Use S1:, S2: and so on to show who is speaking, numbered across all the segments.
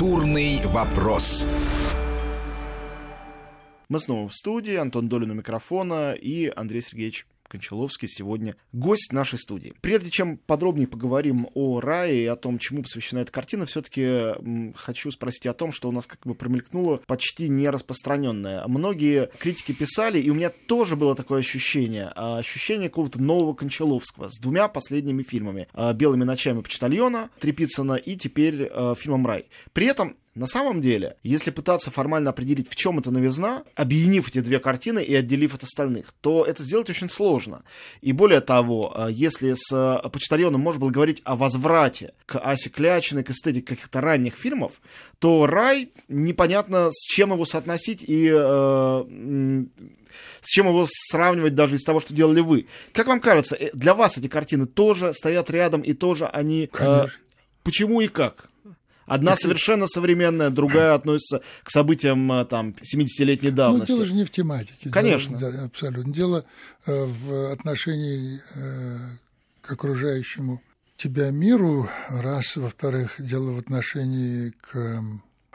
S1: Культурный вопрос.
S2: Мы снова в студии, Антон Долин у микрофона и Андрей Сергеевич Кончаловский сегодня гость нашей студии. Прежде чем подробнее поговорим о рае и о том, чему посвящена эта картина, все-таки хочу спросить о том, что у нас как бы промелькнуло почти нераспространенное. Многие критики писали, и у меня тоже было такое ощущение, а, ощущение какого-то нового Кончаловского с двумя последними фильмами. А, «Белыми ночами почтальона» Трепицына и теперь а, фильмом «Рай». При этом на самом деле, если пытаться формально определить, в чем эта новизна, объединив эти две картины и отделив от остальных, то это сделать очень сложно. И более того, э, если с э, «Почтальоном» можно было говорить о возврате к Асе Клячиной, к эстетике каких-то ранних фильмов, то «Рай» непонятно, с чем его соотносить и э, с чем его сравнивать даже из того, что делали вы. Как вам кажется, э, для вас эти картины тоже стоят рядом и тоже они... Э, почему и как? Одна совершенно современная, другая относится к событиям э, там 70-летней давности.
S3: Ну, дело же не в тематике.
S2: Конечно.
S3: Да, да, абсолютно. Дело э, в отношении э, к окружающему тебя миру, раз. Во-вторых, дело в отношении к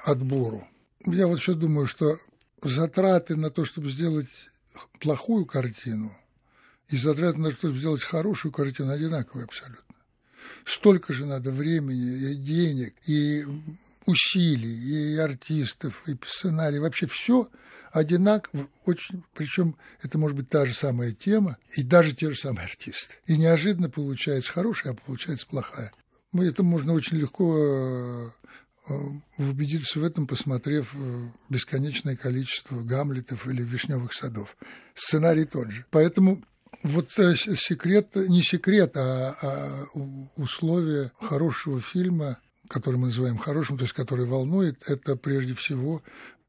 S3: отбору. Я вот все думаю, что затраты на то, чтобы сделать плохую картину, и затраты на то, чтобы сделать хорошую картину, одинаковые абсолютно столько же надо времени и денег, и усилий, и артистов, и сценарий, вообще все одинаково, очень, причем это может быть та же самая тема, и даже те же самые артисты. И неожиданно получается хорошая, а получается плохая. Это можно очень легко э, убедиться в этом, посмотрев э, бесконечное количество Гамлетов или Вишневых садов. Сценарий тот же. Поэтому вот э, секрет, не секрет, а, а условие хорошего фильма, который мы называем хорошим, то есть который волнует, это прежде всего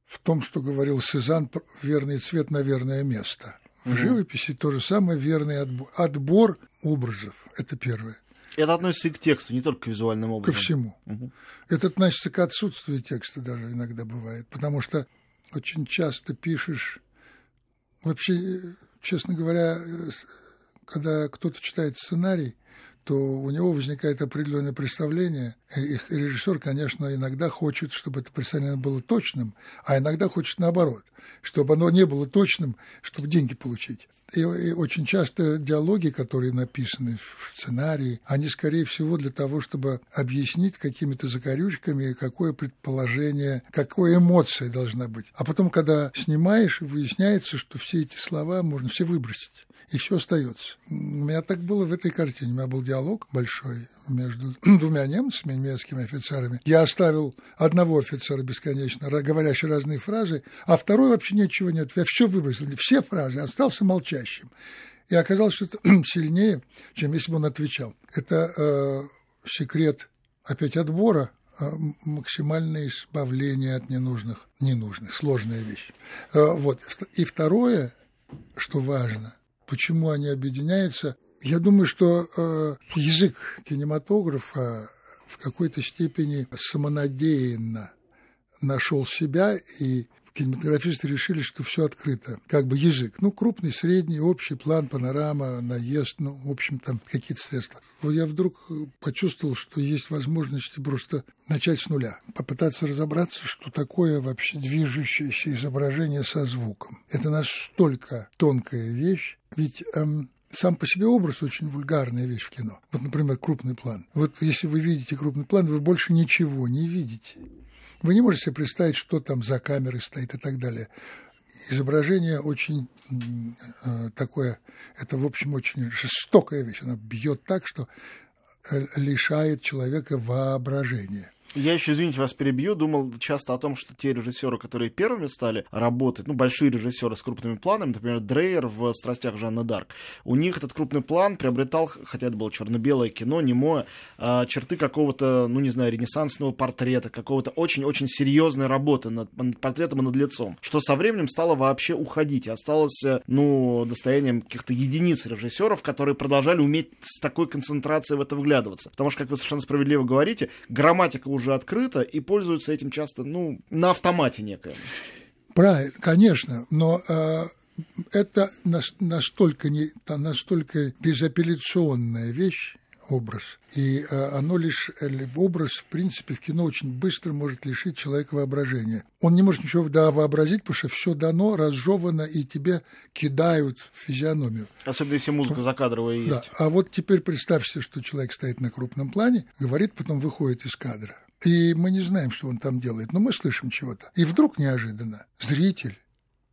S3: в том, что говорил Сезанн, верный цвет на верное место. В угу. живописи то же самое, верный отбор, отбор образов. Это первое.
S2: Это относится и к тексту, не только к визуальным образам.
S3: Ко всему. Угу. Это относится к отсутствию текста даже иногда бывает, потому что очень часто пишешь... Вообще честно говоря, когда кто-то читает сценарий, то у него возникает определенное представление. И режиссер, конечно, иногда хочет, чтобы это представление было точным, а иногда хочет наоборот, чтобы оно не было точным, чтобы деньги получить. И, и очень часто диалоги, которые написаны в сценарии, они, скорее всего, для того, чтобы объяснить какими-то закорючками, какое предположение, какая эмоция должна быть. А потом, когда снимаешь, выясняется, что все эти слова можно все выбросить и все остается. У меня так было в этой картине. У меня был диалог большой между двумя немцами, немецкими офицерами. Я оставил одного офицера бесконечно, говорящий разные фразы, а второй вообще ничего нет. Я все выбросил, все фразы, остался молчащим. И оказалось, что это сильнее, чем если бы он отвечал. Это э, секрет опять отбора, э, максимальное избавление от ненужных, ненужных, сложная вещь. Э, вот. И второе, что важно, Почему они объединяются? Я думаю, что э, язык кинематографа в какой-то степени самонадеянно нашел себя, и кинематографисты решили, что все открыто, как бы язык. Ну, крупный, средний, общий план, панорама, наезд, ну, в общем, там какие-то средства. Вот я вдруг почувствовал, что есть возможности просто начать с нуля, попытаться разобраться, что такое вообще движущееся изображение со звуком. Это настолько тонкая вещь, ведь эм, сам по себе образ очень вульгарная вещь в кино. Вот, например, крупный план. Вот если вы видите крупный план, вы больше ничего не видите. Вы не можете себе представить, что там за камерой стоит и так далее. Изображение очень э, такое, это, в общем, очень жестокая вещь. Она бьет так, что э, лишает человека воображения.
S2: Я еще, извините, вас перебью, думал часто о том, что те режиссеры, которые первыми стали работать, ну, большие режиссеры с крупными планами, например, Дрейер в «Страстях Жанны Дарк», у них этот крупный план приобретал, хотя это было черно-белое кино, немое, а, черты какого-то, ну, не знаю, ренессансного портрета, какого-то очень-очень серьезной работы над, над портретом и над лицом, что со временем стало вообще уходить и осталось, э, ну, достоянием каких-то единиц режиссеров, которые продолжали уметь с такой концентрацией в это вглядываться. Потому что, как вы совершенно справедливо говорите, грамматика уже уже открыто и пользуются этим часто, ну, на автомате некоем.
S3: Правильно, конечно, но э, это настолько, не, настолько безапелляционная вещь, образ. И э, оно лишь, э, образ, в принципе, в кино очень быстро может лишить человека воображения. Он не может ничего да, вообразить, потому что все дано, разжевано, и тебе кидают в физиономию.
S2: Особенно если музыка закадровая есть.
S3: Да. А вот теперь представьте, что человек стоит на крупном плане, говорит, потом выходит из кадра. И мы не знаем, что он там делает, но мы слышим чего-то. И вдруг неожиданно зритель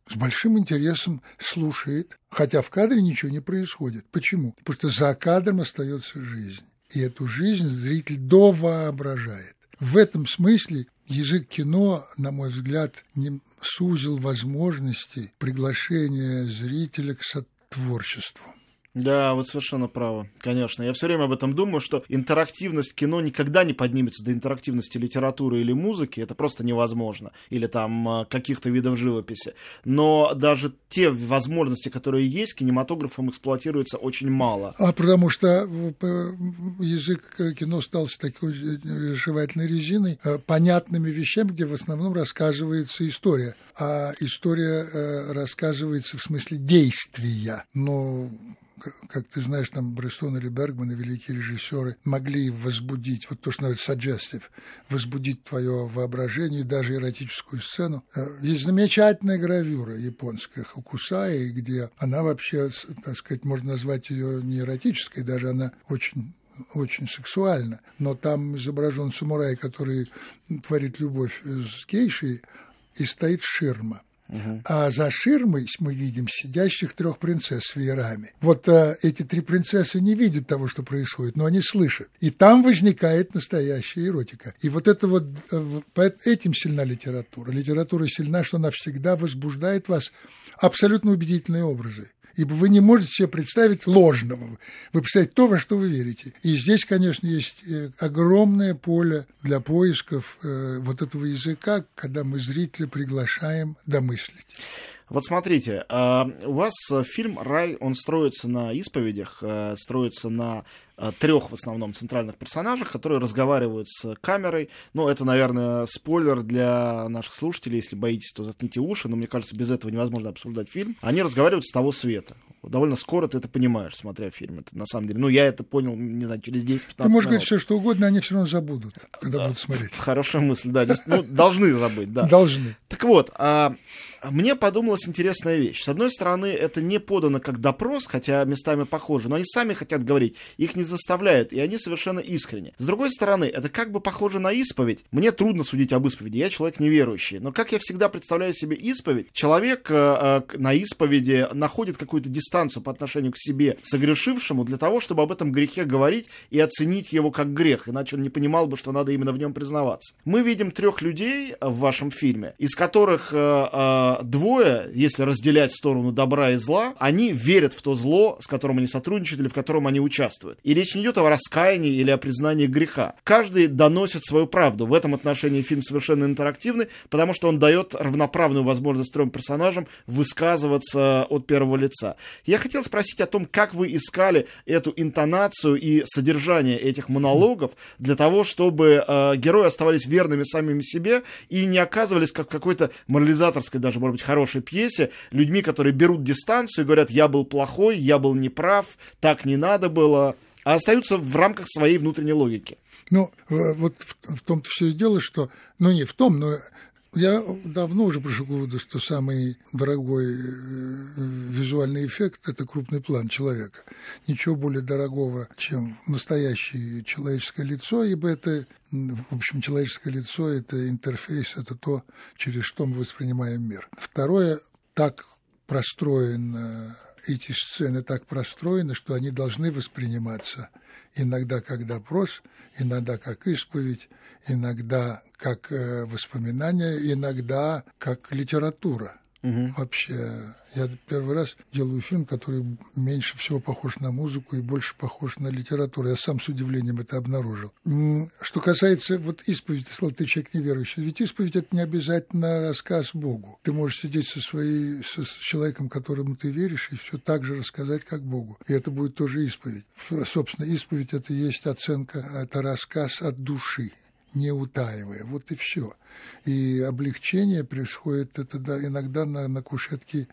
S3: с большим интересом слушает, хотя в кадре ничего не происходит. Почему? Потому что за кадром остается жизнь. И эту жизнь зритель довоображает. В этом смысле язык кино, на мой взгляд, не сузил возможности приглашения зрителя к сотворчеству.
S2: Да, вы совершенно правы, конечно. Я все время об этом думаю, что интерактивность кино никогда не поднимется до интерактивности литературы или музыки, это просто невозможно, или там а, каких-то видов живописи. Но даже те возможности, которые есть, кинематографом эксплуатируется очень мало.
S3: А потому что э, язык кино стал с такой э, жевательной резиной, э, понятными вещами, где в основном рассказывается история. А история рассказывается в смысле действия. Но как ты знаешь, там Брессон или Бергман, и великие режиссеры, могли возбудить, вот то, что называется suggestive, возбудить твое воображение, даже эротическую сцену. Э, есть замечательная гравюра японская Хокусаи, где она вообще, так сказать, можно назвать ее не эротической, даже она очень очень сексуально, но там изображен самурай, который творит любовь с гейшей, и стоит ширма. А за ширмой мы видим сидящих трех принцесс с веерами. Вот а, эти три принцессы не видят того, что происходит, но они слышат. И там возникает настоящая эротика. И вот это вот, э, этим сильна литература. Литература сильна, что она всегда возбуждает вас абсолютно убедительные образы ибо вы не можете себе представить ложного. Вы представляете то, во что вы верите. И здесь, конечно, есть э, огромное поле для поисков э, вот этого языка, когда мы зрителя приглашаем домыслить.
S2: Вот смотрите, а, у вас фильм «Рай», он строится на исповедях, э, строится на Э, трех в основном центральных персонажах, которые разговаривают с камерой. Ну, это, наверное, спойлер для наших слушателей. Если боитесь, то заткните уши. Но мне кажется, без этого невозможно обсуждать фильм. Они разговаривают с того света. Довольно скоро ты это понимаешь, смотря фильм. Это на самом деле. Ну, я это понял, не знаю, через 10-15 минут. Ты
S3: можешь говорить все, что угодно, они все равно забудут, когда да, будут смотреть.
S2: Хорошая мысль, да. Ну, должны забыть, да.
S3: Должны.
S2: Так вот, а, мне подумалась интересная вещь. С одной стороны, это не подано как допрос, хотя местами похоже, но они сами хотят говорить. Их не не заставляют, и они совершенно искренне. С другой стороны, это как бы похоже на исповедь. Мне трудно судить об исповеди, я человек неверующий. Но как я всегда представляю себе исповедь, человек э, э, на исповеди находит какую-то дистанцию по отношению к себе, согрешившему, для того, чтобы об этом грехе говорить и оценить его как грех, иначе он не понимал бы, что надо именно в нем признаваться. Мы видим трех людей в вашем фильме, из которых э, э, двое, если разделять сторону добра и зла, они верят в то зло, с которым они сотрудничают или в котором они участвуют. И речь не идет о раскаянии или о признании греха. Каждый доносит свою правду. В этом отношении фильм совершенно интерактивный, потому что он дает равноправную возможность трем персонажам высказываться от первого лица. Я хотел спросить о том, как вы искали эту интонацию и содержание этих монологов для того, чтобы э, герои оставались верными самими себе и не оказывались как в какой-то морализаторской, даже, может быть, хорошей пьесе, людьми, которые берут дистанцию и говорят, я был плохой, я был неправ, так не надо было а остаются в рамках своей внутренней логики.
S3: Ну, вот в, том-то все и дело, что, ну не в том, но я давно уже пришел к выводу, что самый дорогой э, визуальный эффект – это крупный план человека. Ничего более дорогого, чем настоящее человеческое лицо, ибо это, в общем, человеческое лицо – это интерфейс, это то, через что мы воспринимаем мир. Второе, так простроено эти сцены так простроены, что они должны восприниматься иногда как допрос, иногда как исповедь, иногда как э, воспоминания, иногда как литература. Угу. Вообще, я первый раз делаю фильм, который меньше всего похож на музыку и больше похож на литературу. Я сам с удивлением это обнаружил. Что касается вот исповеди, сказал, ты человек неверующий. Ведь исповедь – это не обязательно рассказ Богу. Ты можешь сидеть со, своей, со, с человеком, которому ты веришь, и все так же рассказать, как Богу. И это будет тоже исповедь. Собственно, исповедь – это есть оценка, это рассказ от души не утаивая. Вот и все. И облегчение происходит это да, иногда на, на кушетке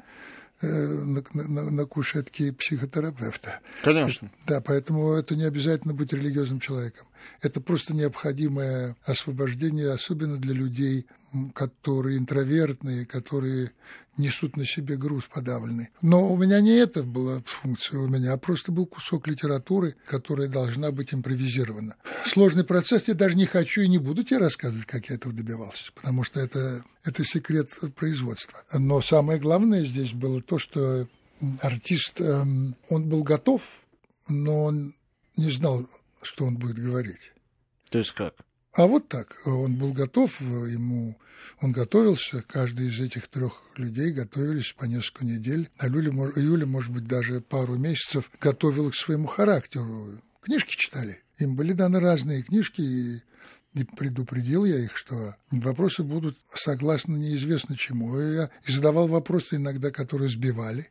S3: э, на, на, на кушетке психотерапевта.
S2: Конечно.
S3: Да, поэтому это не обязательно быть религиозным человеком. Это просто необходимое освобождение, особенно для людей, которые интровертные, которые несут на себе груз подавленный. Но у меня не это была функция, у меня просто был кусок литературы, которая должна быть импровизирована. Сложный процесс я даже не хочу и не буду тебе рассказывать, как я этого добивался, потому что это, это секрет производства. Но самое главное здесь было то, что артист, эм, он был готов, но он не знал, что он будет говорить.
S2: То есть как?
S3: А вот так. Он был готов, ему он готовился, каждый из этих трех людей готовились по несколько недель. А Юля, Юля, может быть, даже пару месяцев готовила к своему характеру. Книжки читали. Им были даны разные книжки, и и предупредил я их, что вопросы будут согласно неизвестно чему. И я задавал вопросы иногда, которые сбивали,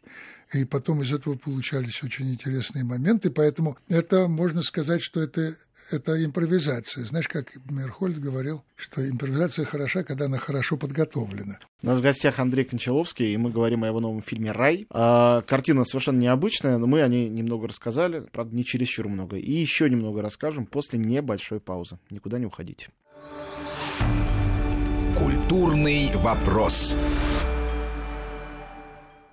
S3: и потом из этого получались очень интересные моменты, поэтому это, можно сказать, что это, это импровизация. Знаешь, как Мерхольд говорил, что импровизация хороша, когда она хорошо подготовлена.
S2: У нас в гостях Андрей Кончаловский, и мы говорим о его новом фильме «Рай». А, картина совершенно необычная, но мы о ней немного рассказали, правда, не чересчур много. И еще немного расскажем после небольшой паузы. Никуда не уходите.
S1: Культурный вопрос.